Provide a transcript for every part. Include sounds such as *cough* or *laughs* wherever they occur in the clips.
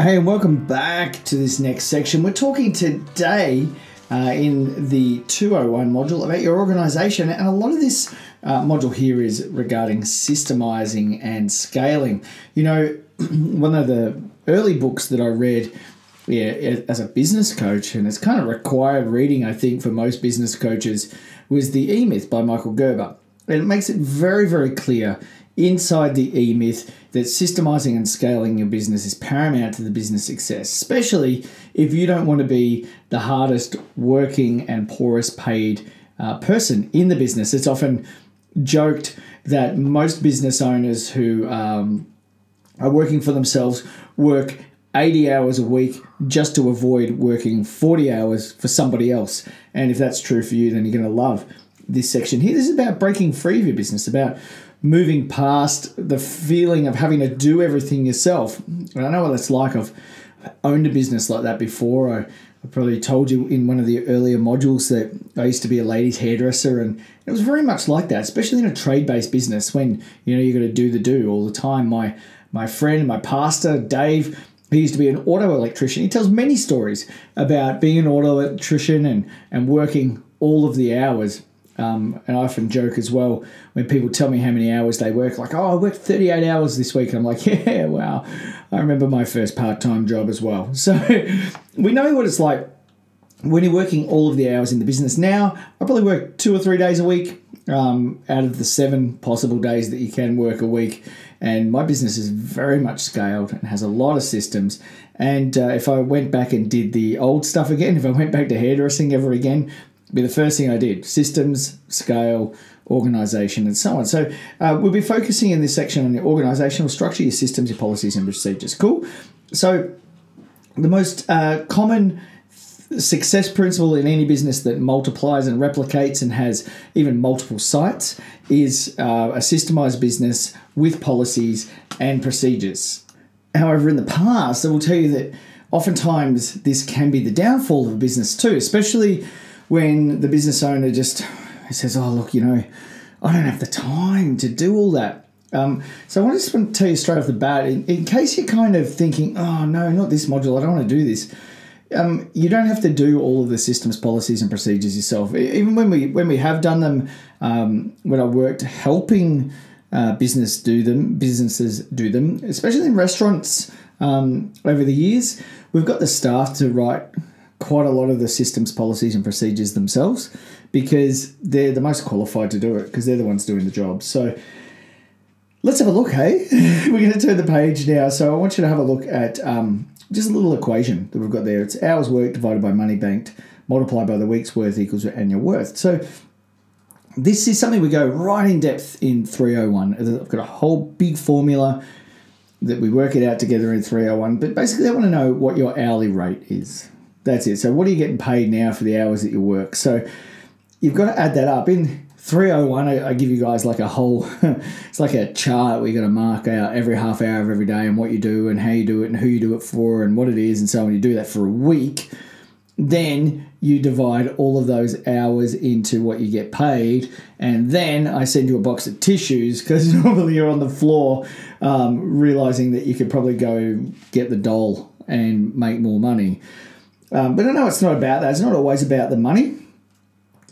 Hey, and welcome back to this next section. We're talking today uh, in the 201 module about your organization, and a lot of this uh, module here is regarding systemizing and scaling. You know, *clears throat* one of the early books that I read yeah, as a business coach, and it's kind of required reading, I think, for most business coaches, was The E Myth by Michael Gerber. And it makes it very, very clear inside the E Myth that systemizing and scaling your business is paramount to the business success, especially if you don't want to be the hardest working and poorest paid uh, person in the business. It's often joked that most business owners who um, are working for themselves work 80 hours a week just to avoid working 40 hours for somebody else. And if that's true for you, then you're going to love this section here. This is about breaking free of your business, about moving past the feeling of having to do everything yourself. And I know what it's like. I've owned a business like that before. I, I probably told you in one of the earlier modules that I used to be a ladies' hairdresser, and it was very much like that, especially in a trade-based business when you know you got to do the do all the time. My my friend, my pastor, Dave, he used to be an auto electrician. He tells many stories about being an auto electrician and, and working all of the hours um, and I often joke as well when people tell me how many hours they work, like, oh, I worked 38 hours this week. I'm like, *laughs* yeah, wow. I remember my first part time job as well. *laughs* So we know what it's like when you're working all of the hours in the business. Now, I probably work two or three days a week um, out of the seven possible days that you can work a week. And my business is very much scaled and has a lot of systems. And uh, if I went back and did the old stuff again, if I went back to hairdressing ever again, be the first thing I did systems, scale, organization, and so on. So uh, we'll be focusing in this section on your organizational structure, your systems, your policies, and procedures. Cool. So the most uh, common success principle in any business that multiplies and replicates and has even multiple sites is uh, a systemized business with policies and procedures. However, in the past, I will tell you that oftentimes this can be the downfall of a business too, especially when the business owner just says, "Oh, look, you know, I don't have the time to do all that." Um, so I just want to tell you straight off the bat, in, in, case you're kind of thinking, "Oh no, not this module. I don't want to do this." Um, you don't have to do all of the systems, policies, and procedures yourself. Even when we when we have done them, um, when I worked helping uh, business do them, businesses do them, especially in restaurants um, over the years, we've got the staff to write quite a lot of the systems, policies, and procedures themselves because they're the most qualified to do it because they're the ones doing the job. So let's have a look, hey? *laughs* We're going to turn the page now. So I want you to have a look at um, just a little equation that we've got there. It's hours worked divided by money banked multiplied by the week's worth equals your annual worth. So this is something we go right in depth in 301. I've got a whole big formula that we work it out together in 301. But basically, I want to know what your hourly rate is. That's it. So what are you getting paid now for the hours that you work? So you've got to add that up. In 301, I, I give you guys like a whole, *laughs* it's like a chart where you got to mark out every half hour of every day and what you do and how you do it and who you do it for and what it is and so on. You do that for a week. Then you divide all of those hours into what you get paid, and then I send you a box of tissues because *laughs* normally you're on the floor, um, realizing that you could probably go get the doll and make more money. Um, but I know it's not about that. It's not always about the money.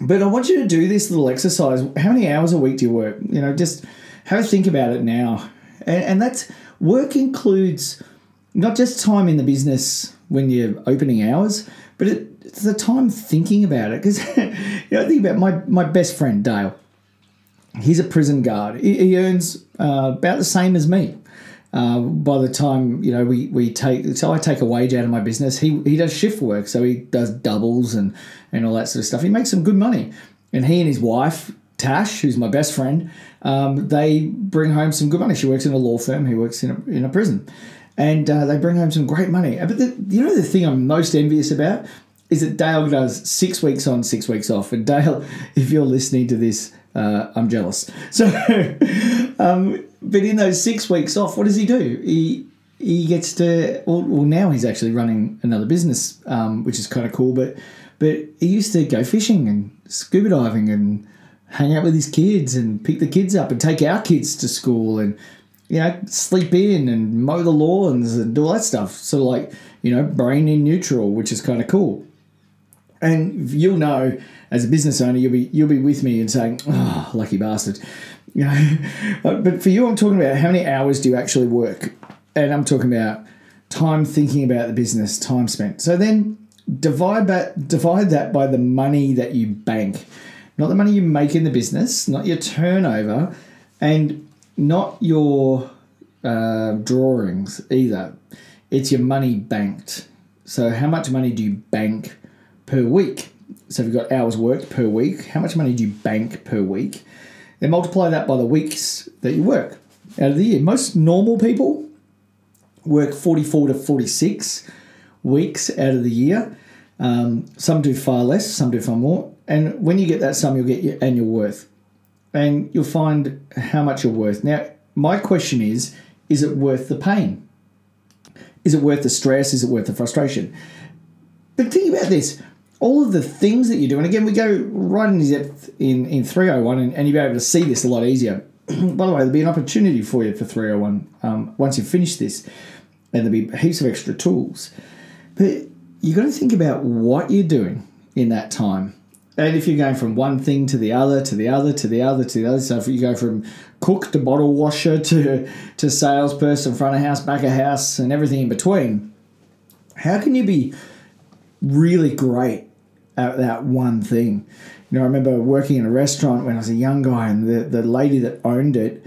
But I want you to do this little exercise. How many hours a week do you work? You know, just have a think about it now. And, and that's work includes not just time in the business when you're opening hours, but it, it's the time thinking about it. Because *laughs* you know, think about my my best friend Dale. He's a prison guard. He, he earns uh, about the same as me. Uh, by the time you know we, we take so I take a wage out of my business. He, he does shift work so he does doubles and and all that sort of stuff. He makes some good money. And he and his wife Tash who's my best friend um, they bring home some good money. She works in a law firm he works in a, in a prison. And uh, they bring home some great money. But the, you know the thing I'm most envious about is that Dale does six weeks on six weeks off. And Dale *laughs* if you're listening to this uh, I'm jealous. So *laughs* um, but in those six weeks off, what does he do? He he gets to well, well now he's actually running another business, um, which is kind of cool. But but he used to go fishing and scuba diving and hang out with his kids and pick the kids up and take our kids to school and you know, sleep in and mow the lawns and do all that stuff. So like, you know, brain in neutral, which is kind of cool. And you'll know as a business owner, you'll be you'll be with me and saying, "Oh, lucky bastard,". *laughs* but for you, I'm talking about how many hours do you actually work, and I'm talking about time thinking about the business, time spent. So then divide that divide that by the money that you bank, not the money you make in the business, not your turnover, and not your uh, drawings either. It's your money banked. So how much money do you bank per week? So if you've got hours worked per week, how much money do you bank per week? Then multiply that by the weeks that you work out of the year. Most normal people work 44 to 46 weeks out of the year. Um, some do far less, some do far more. And when you get that sum, you'll get your annual worth. And you'll find how much you're worth. Now, my question is is it worth the pain? Is it worth the stress? Is it worth the frustration? But think about this all of the things that you do, and again, we go right in depth in, in 301, and, and you'll be able to see this a lot easier. *clears throat* By the way, there'll be an opportunity for you for 301 um, once you've finished this, and there'll be heaps of extra tools. But you've got to think about what you're doing in that time. And if you're going from one thing to the other, to the other, to the other, to the other, so if you go from cook to bottle washer to, to salesperson, front of house, back of house, and everything in between, how can you be really great at that one thing. You know, I remember working in a restaurant when I was a young guy, and the, the lady that owned it,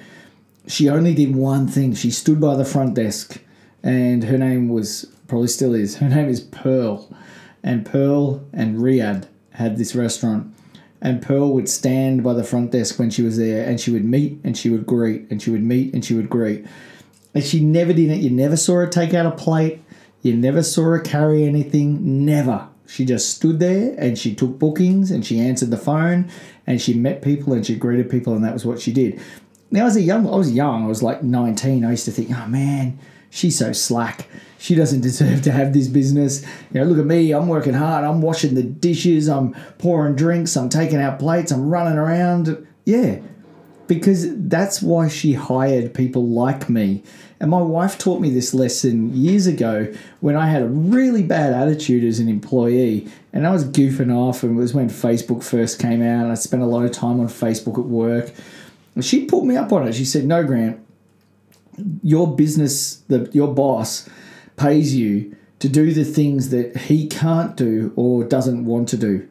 she only did one thing. She stood by the front desk, and her name was probably still is. *laughs* Her name is Pearl, and Pearl and Riyadh had this restaurant, and Pearl would stand by the front desk when she was there, and she would meet and she would greet, and she would meet and she would greet, and she never did it. You never saw her take out a plate. You never saw her carry anything. Never. She just stood there and she took bookings and she answered the phone and she met people and she greeted people and that was what she did. Now as a young I was young, I was like 19. I used to think, oh man, she's so slack. She doesn't *laughs* deserve to have this business. You know, look at me, I'm working hard, I'm washing the dishes, I'm pouring drinks, I'm taking out plates, I'm running around. Yeah. Because that's why she hired people like me and my wife taught me this lesson years ago when I had a really bad attitude as an employee and I was goofing off. And it was when Facebook first came out. And I spent a lot of time on Facebook at work. And she put me up on it. She said, No, Grant, your business, the, your boss pays you to do the things that he can't do or doesn't want to do.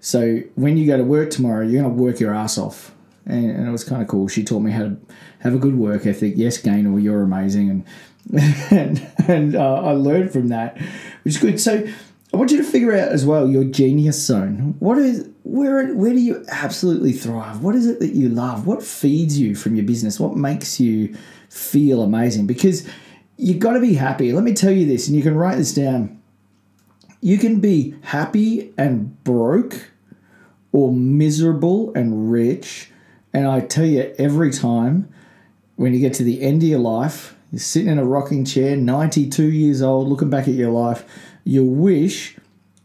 So when you go to work tomorrow, you're going to work your ass off and, and, it was kind of cool. She taught me how to have a good work ethic. Yes, Gaynor, you're amazing, and *laughs* and, and uh, I learned from that, which is good. So I want you to figure out as well your genius zone. What is where where do you absolutely thrive? What is it that you love? What feeds you from your business? What makes you feel amazing? Because you've got to be happy. Let me tell you this, and you can write this down. You can be happy and broke, or miserable and rich and I tell you, every time when you get to the end of your life, you're sitting in a rocking chair, 92 years old, looking back at your life, you wish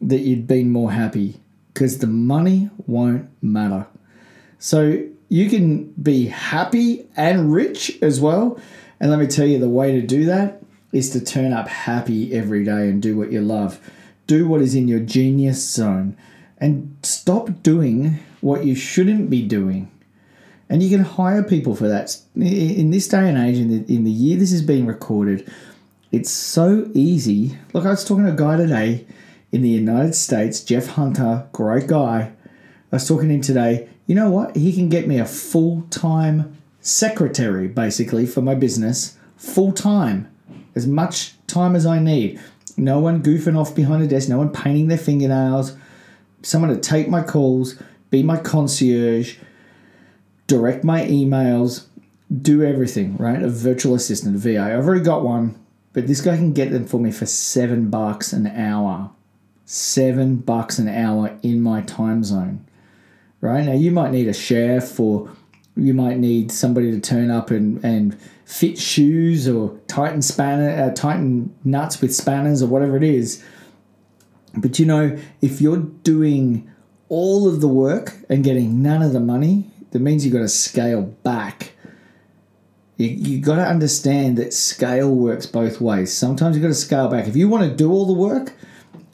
that you'd been more happy because the money won't matter. So you can be happy and rich as well. And let me tell you, the way to do that is to turn up happy every day and do what you love. Do what is in your genius zone and stop doing what you shouldn't be doing and you can hire people for that. In this day and age, in the, in the year this is being recorded, it's so easy. Look, I was talking to a guy today in the United States, Jeff Hunter, great guy. I was talking to him today. You know what? He can get me a full time secretary, basically, for my business, full time, as much time as I need. No one goofing off behind a desk, no one painting their fingernails, someone to take my calls, be my concierge direct my emails, do everything, right? A virtual assistant, VA. I've already got one, but this guy can get them for me for seven bucks an hour. Seven bucks an hour in my time zone, right? Now, you might need a chef or you might need somebody to turn up and, and fit shoes or tighten spanner, uh, tighten nuts with spanners or whatever it is. But you know, if you're doing all of the work and getting none of the money, that means you've got to scale back. You, you got to understand that scale works both ways. Sometimes you've got to scale back. If you want to do all the work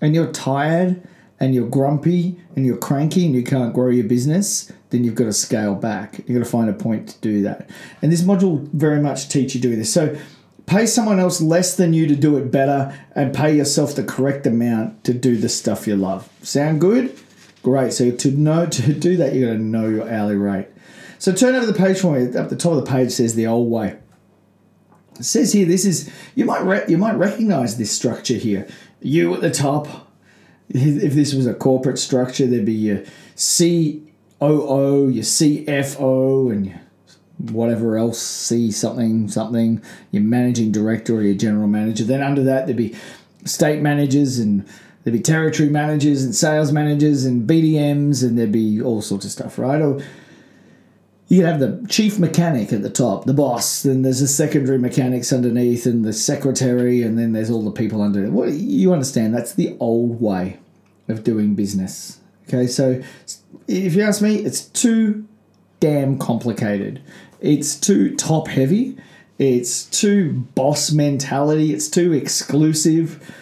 and you're tired and you're grumpy and you're cranky and you can't grow your business, then you've got to scale back. You've got to find a point to do that. And this module very much teach you doing this. So pay someone else less than you to do it better and pay yourself the correct amount to do the stuff you love. Sound good? Great. So to know to do that, you got to know your hourly rate. So turn over the page for me. Up the top of the page says the old way. It says here, this is you might re- you might recognize this structure here. You at the top. If this was a corporate structure, there'd be your COO, your CFO, and your whatever else, C something something, your managing director or your general manager. Then under that, there'd be state managers and there'd be territory managers and sales managers and BDMs and there'd be all sorts of stuff, right? Or you have the chief mechanic at the top, the boss. Then there's the secondary mechanics underneath, and the secretary, and then there's all the people under it. What you understand? That's the old way of doing business. Okay, so if you ask me, it's too damn complicated. It's too top heavy. It's too boss mentality. It's too exclusive.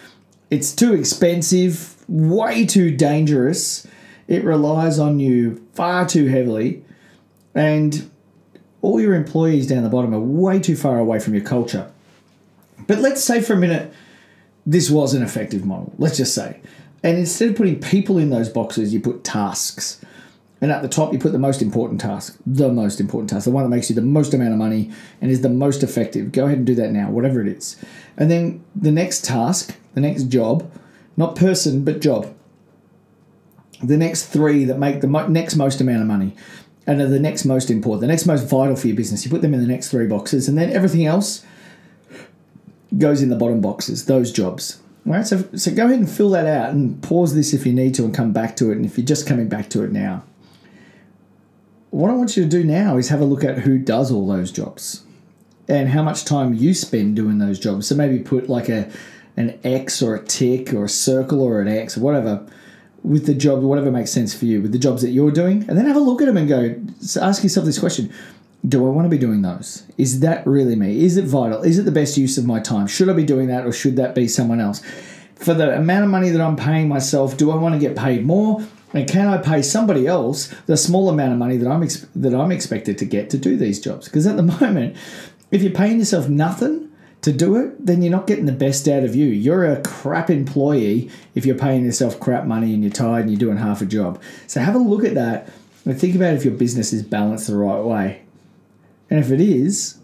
It's too expensive. Way too dangerous. It relies on you far too heavily and all your employees down the bottom are way too far away from your culture. But let's say for a minute this was an effective model, let's just say. And instead of putting people in those boxes, you put tasks. And at the top, you put the most important task, the most important task, the one that makes you the most amount of money and is the most effective. Go ahead and do that now, whatever it is. And then the next task, the next job, not person, but job. The next three that make the mo- next most amount of money and are the next most important, the next most vital for your business. You put them in the next three boxes, and then everything else goes in the bottom boxes, those jobs. All right, so, so go ahead and fill that out and pause this if you need to and come back to it. And if you're just coming back to it now, what I want you to do now is have a look at who does all those jobs and how much time you spend doing those jobs. So maybe put like a an X or a tick or a circle or an X or whatever with the job, whatever makes sense for you, with the jobs that you're doing, and then have a look at them and go, ask yourself this question Do I want to be doing those? Is that really me? Is it vital? Is it the best use of my time? Should I be doing that or should that be someone else? For the amount of money that I'm paying myself, do I want to get paid more? And can I pay somebody else the small amount of money that I'm ex- that I'm expected to get to do these jobs? Because at the *laughs* moment, if you're paying yourself nothing, to do it, then you're not getting the best out of you. You're a crap employee if you're paying yourself crap money and you're tired and you're doing half a job. So have a look at that and think about if your business is balanced the right way. And if it is,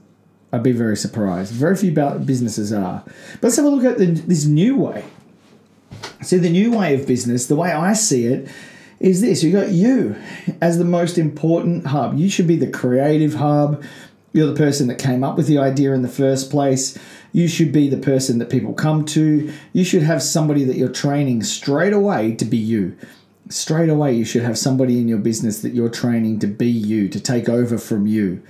I'd be very surprised. Very few businesses are. But let's have a look at the, this new way. See, the new way of business, the way I see it, is this you got you as the most important hub. You should be the creative hub you're the person that came up with the idea in the first place. You should be the person that people come to. You should have somebody that you're training straight away to be you. Straight away, you should have somebody in your business that you're training to be you, to take over from you.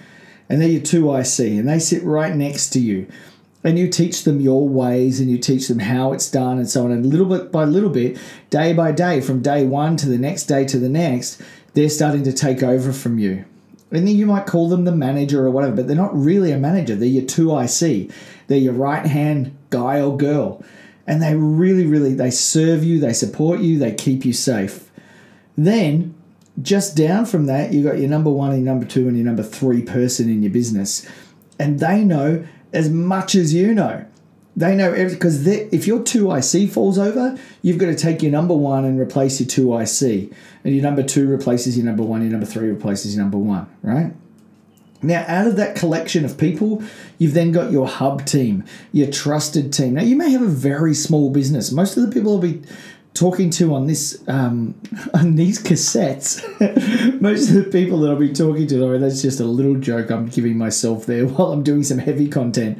And they're your two IC, and they sit right next to you. And you teach them your ways and you teach them how it's done and so on. And little bit by little bit, day by day, from day one to the next day to the next, they're starting to take over from you and then you might call them the manager or whatever, but they're not really a manager. They're your two IC. They're your right hand guy or girl. And they really, really they serve you, they support you, they keep you safe. Then just down from that, you got your number one and your number two and your number three person in your business. And they know as much as you know. They know everything because if your 2IC falls over, you've got to take your number one and replace your 2IC. And your number two replaces your number one, your number three replaces your number one, right? Now, out of that collection of people, you've then got your hub team, your trusted team. Now, you may have a very small business. Most of the people will be talking to on this um, *laughs* on these cassettes. *laughs* Most of the people that I'll be talking to, oh, that's just a little joke I'm giving myself there *laughs* while I'm doing some heavy content.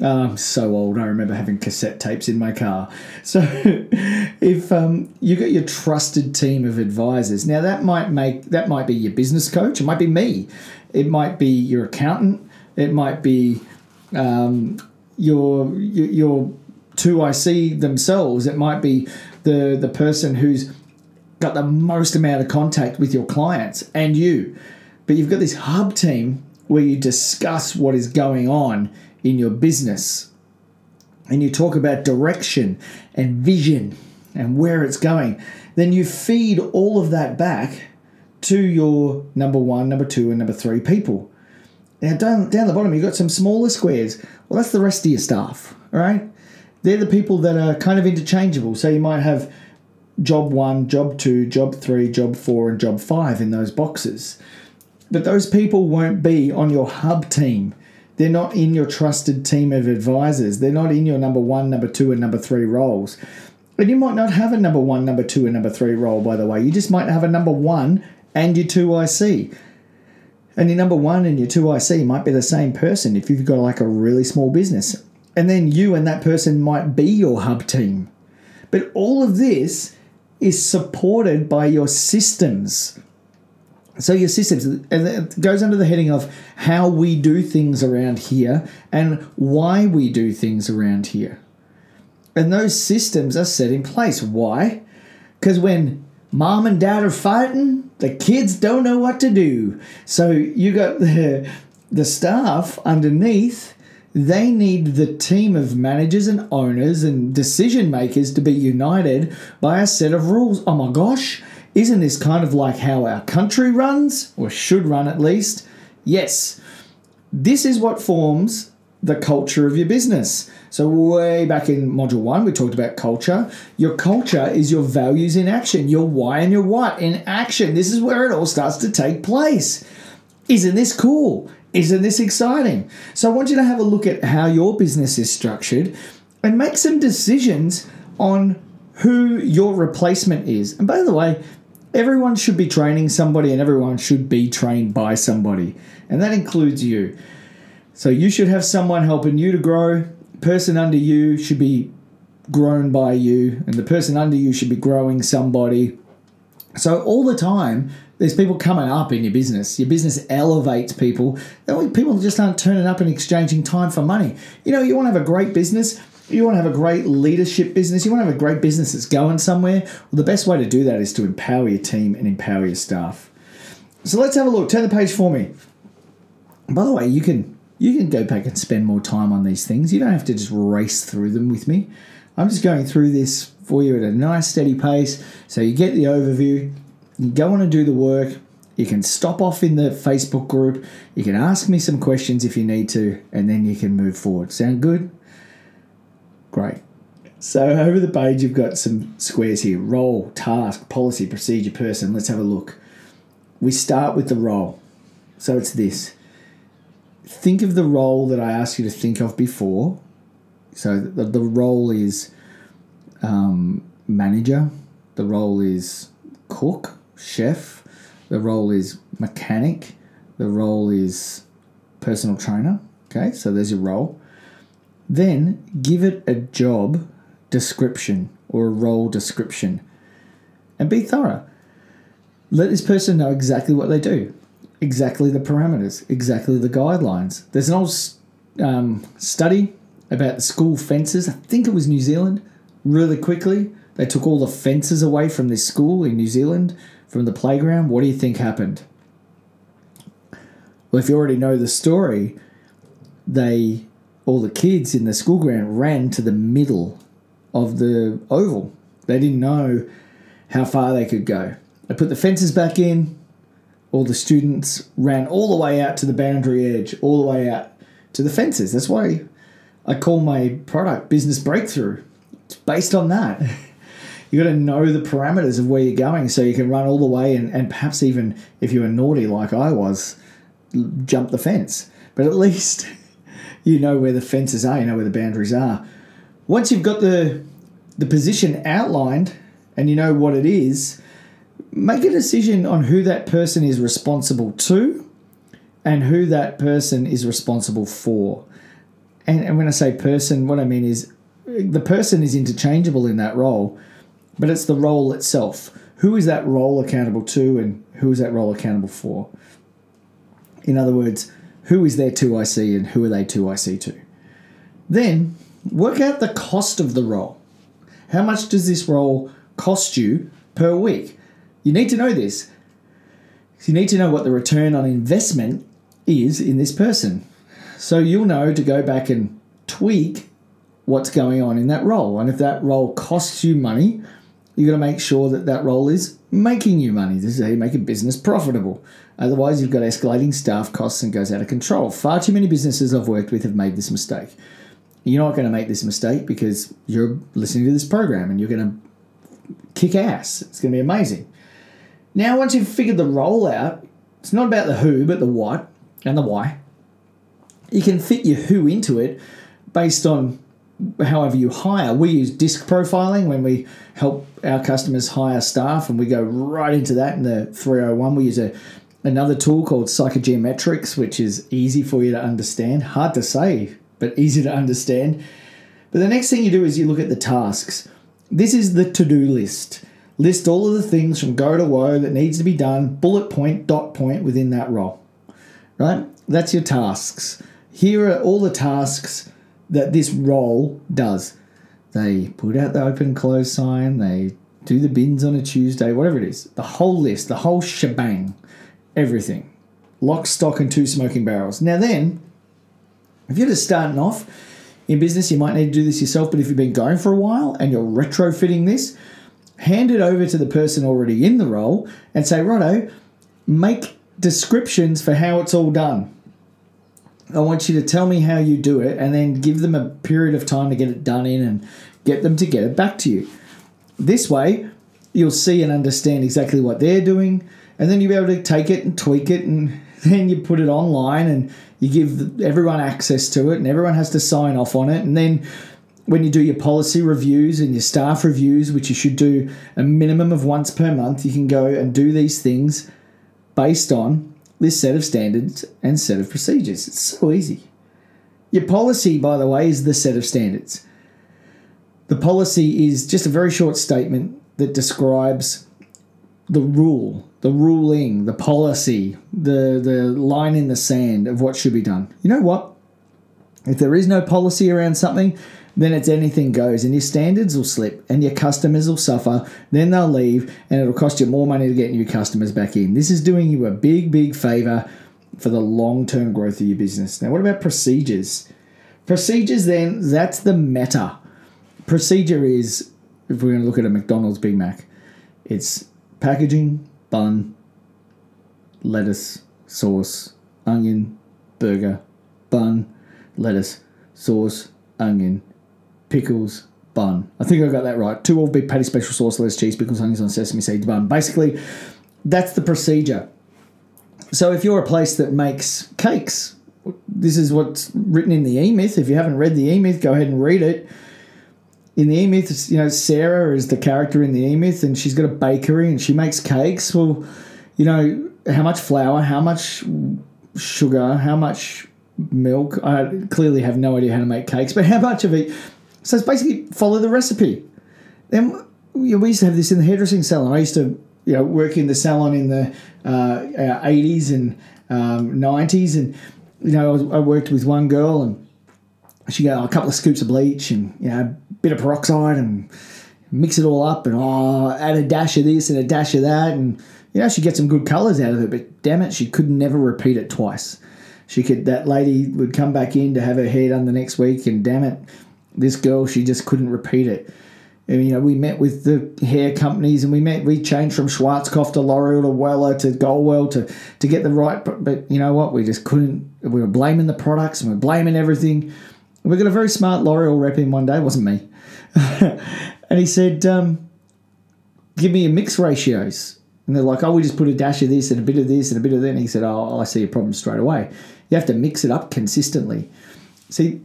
I'm so old. I remember having cassette tapes in my car. *laughs* So, if um, you got your trusted team of advisors, now that might make that might be your business coach. It might be me. It might be your accountant. It might be um, your your two IC themselves. It might be the the person who's got the most amount of contact with your clients and you. But you've got this hub team where you discuss what is going on in your business and you talk about direction and vision and where it's going, then you feed all of that back to your number one, number two, and number three people. Now, down, down the bottom, you've got some smaller squares. Well, that's the rest of your staff, all right? They're the people that are kind of interchangeable. So you might have job one, job two, job three, job four, and job five in those boxes. But those people won't be on your hub team. They're not in your trusted team of advisors. They're not in your number one, number two, and number three roles. And you might not have a number one, number two, and number three role, by the way. You just might have a number one and your two IC. And your number one and your two IC might be the same person if you've got like a really small business. And then you and that person might be your hub team. But all of this is supported by your systems. So your systems, and it goes under the heading of how we do things around here and why we do things around here. And those systems are set in place. Why? Because when mom and dad are fighting, the kids don't know what to do. So you got *laughs* the the staff underneath. They need the team of managers and owners and decision makers to be united by a set of rules. Oh my gosh, isn't this kind of like how our country runs, or should run at least? Yes. This is what forms the culture of your business. So, way back in module one, we talked about culture. Your culture is your values in action, your why and your what in action. This is where it all starts to take place. Isn't this cool? Isn't this exciting? So, I want you to have a look at how your business is structured and make some decisions on who your replacement is. And by the way, everyone should be training somebody and everyone should be trained by somebody. And that includes you. So you should have someone helping you to grow. Person under you should be grown by you, and the person under you should be growing somebody. So all the time, there's people coming up in your business. Your business elevates people. People just aren't turning up and exchanging time for money. You know, you want to have a great business. You want to have a great leadership business. You want to have a great business that's going somewhere. Well, the best way to do that is to empower your team and empower your staff. So let's have a look. Turn the page for me. By the way, you can you can go back and spend more time on these things. You don't have to just race through them with me. I'm just going through this for you at a nice steady pace so you get the overview. You go on and do the work. You can stop off in the Facebook group. You can ask me some questions if you need to, and then you can move forward. Sound good? Great. So over the page, you've got some squares here role, task, policy, procedure, person. Let's have a look. We start with the role. So it's this think of the role that I asked you to think of before. So the, the role is um, manager, the role is cook, chef, the role is mechanic, the role is personal trainer. Okay, so there's your role. Then give it a job description or a role description and be thorough. Let this person know exactly what they do, exactly the parameters, exactly the guidelines. There's an old um, study about school fences. I think it was New Zealand. Really quickly, they took all the fences away from this school in New Zealand from the playground. What do you think happened? Well, if you already know the story, they all the kids in the school ground ran to the middle of the oval. They didn't know how far they could go. They put the fences back in. All the students ran all the way out to the boundary edge, all the way out to the fences. That's why I call my product Business Breakthrough. It's based on that. *laughs* you got to know the parameters of where you're going so you can run all the way and, and perhaps even if you were naughty like I was, jump the fence. But at least *laughs* you know where the fences are, you know where the boundaries are. Once you've got the the position outlined and you know what it is, make a decision on who that person is responsible to and who that person is responsible for. And, and when I say person, what I mean is the person is interchangeable in that role, but it's the role itself. Who is that role accountable to and who is that role accountable for? In other words, who is their 2IC and who are they 2IC to. Then work out the cost of the role. How much does this role cost you per week? You need to know this. You need to know what the return on investment is in this person. So you'll know to go back and tweak what's going on in that role. And if that role costs you money, you've got to make sure that that role is making you money. This is how you make a business profitable. Otherwise, you've got escalating staff costs and goes out of control. Far too many businesses I've worked with have made this mistake. You're not going to make this mistake because you're listening to this program and you're going to kick ass. It's going to be amazing. Now, once you've figured the role out, it's not about the who, but the what and the why. You can fit your who into it based on however you hire. We use disc profiling when we help our customers hire staff, and we go right into that in the 301. We use a another tool called psychogeometrics, which is easy for you to understand. Hard to say, but easy to understand. But the next thing you do is you look at the tasks. This is the to do list. List all of the things from go to woe that needs to be done, bullet point, dot point within that role. Right? That's your tasks. Here are all the tasks that this role does. They put out the open close sign, they do the bins on a Tuesday, whatever it is. The whole list, the whole shebang, everything. Lock, stock, and two smoking barrels. Now, then, if you're just starting off in business, you might need to do this yourself, but if you've been going for a while and you're retrofitting this, hand it over to the person already in the role and say, Righto, make descriptions for how it's all done. I want you to tell me how you do it and then give them a period of time to get it done in and get them to get it back to you. This way, you'll see and understand exactly what they're doing, and then you'll be able to take it and tweak it, and *laughs* then you put it online and you give everyone access to it, and everyone has to sign off on it. And then when you do your policy reviews and your staff reviews, which you should do a minimum of once per month, you can go and do these things based on this set of standards and set of procedures. It's so easy. Your policy, by the way, is the set of standards. The policy is just a very short statement that describes the rule, the ruling, the policy, the, the line in the sand of what should be done. You know what? If there is no policy around something, then it's anything goes, and your standards will slip, and your customers will suffer. Then they'll leave, and it'll cost you more money to get new customers back in. This is doing you a big, big favor for the long term growth of your business. Now, what about procedures? Procedures, then, that's the meta. Procedure is, if we're going to look at a McDonald's Big Mac, it's packaging, bun, lettuce, sauce, onion, burger, bun, lettuce, sauce, onion, pickles, bun. I think I got that right. Two all beef patty special sauce, lettuce, cheese, pickles, onions on sesame seeds bun. Basically, that's the procedure. So if you're a place that makes cakes, this is what's written in the E Myth. If you haven't read the E Myth, go ahead and read it. In the E Myth, you know, Sarah is the character in the E Myth, and she's got a bakery and she makes cakes. Well, you know, how much flour, how much sugar, how much milk. I clearly have no idea how to make cakes, but how much of it? So it's basically follow the recipe. Then we used to have this in the hairdressing salon. I used to you know work in the salon in the uh, 80s and um, 90s, and you know I, was, I, worked with one girl and she got a couple of scoops of bleach and you know a bit of peroxide and mix it all up and oh add a dash of this and a dash of that and you know she get some good colours out of it, but damn it, she could never repeat it twice she could that lady would come back in to have her hair done the next week, and damn it, this girl she just couldn't repeat it. And, you know, we met with the hair companies, and we met we changed from Schwarzkopf to L'Oreal to Wella to Goldwell to to get the right. But you know what? We just couldn't. We were blaming the products and we are blaming everything. we got a very smart L'Oreal rep in one day. It wasn't me, *laughs* and he said, um, "Give me your mix ratios." And they're like, "Oh, we just put a dash of this and a bit of this and a bit of that." And he said, "Oh, I see a problem straight away." You have to mix it up consistently. See,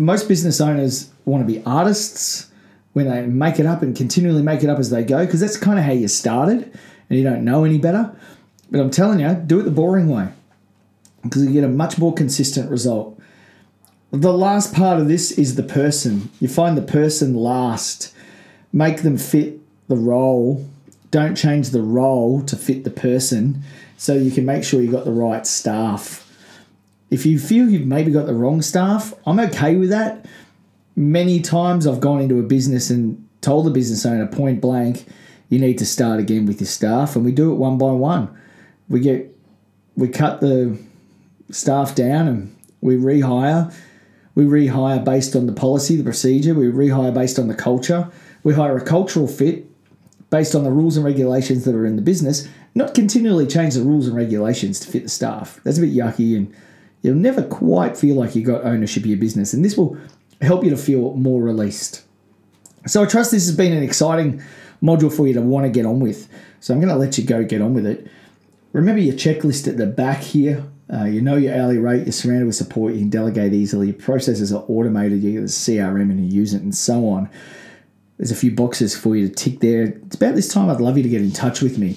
most business owners want to be artists when they make it up and continually make it up as they go because that's kind of how you started and you don't know any better. But I'm telling you, do it the boring way because you get a much more consistent result. The last part of this is the person. You find the person last, make them fit the role. Don't change the role to fit the person so you can make sure you've got the right staff. If you feel you've maybe got the wrong staff, I'm okay with that. Many times I've gone into a business and told the business owner point blank, you need to start again with your staff, and we do it one by one. We get we cut the staff down and we rehire. We rehire based on the policy, the procedure. We rehire based on the culture. We hire a cultural fit based on the rules and regulations that are in the business, not continually change the rules and regulations to fit the staff. That's a bit yucky and you'll never quite feel like you got ownership of your business. And this will help you to feel more released. So I trust this has been an exciting module for you to want to get on with. So I'm going to let you go get on with it. Remember your checklist at the back here. Uh, you know your hourly rate, you're surrounded with support, you can delegate easily, your processes are automated, you get the CRM and you use it, and so on. There's a few boxes for you to tick there. It's about this time I'd love you to get in touch with me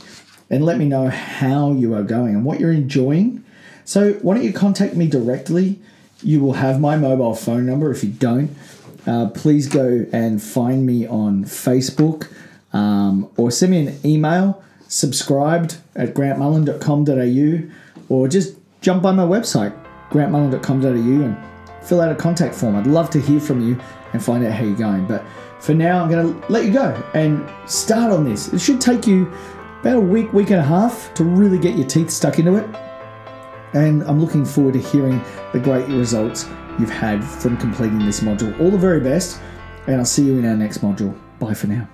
and let me know how you are going and what you're enjoying. So, why don't you contact me directly? You will have my mobile phone number. If you don't, uh, please go and find me on Facebook um, or send me an email subscribed at grantmullen.com.au or just jump by my website, grantmullen.com.au, and fill out a contact form. I'd love to hear from you and find out how you're going. But for now, I'm going to let you go and start on this. It should take you about a week, week and a half to really get your teeth stuck into it. And I'm looking forward to hearing the great results you've had from completing this module. All the very best, and I'll see you in our next module. Bye for now.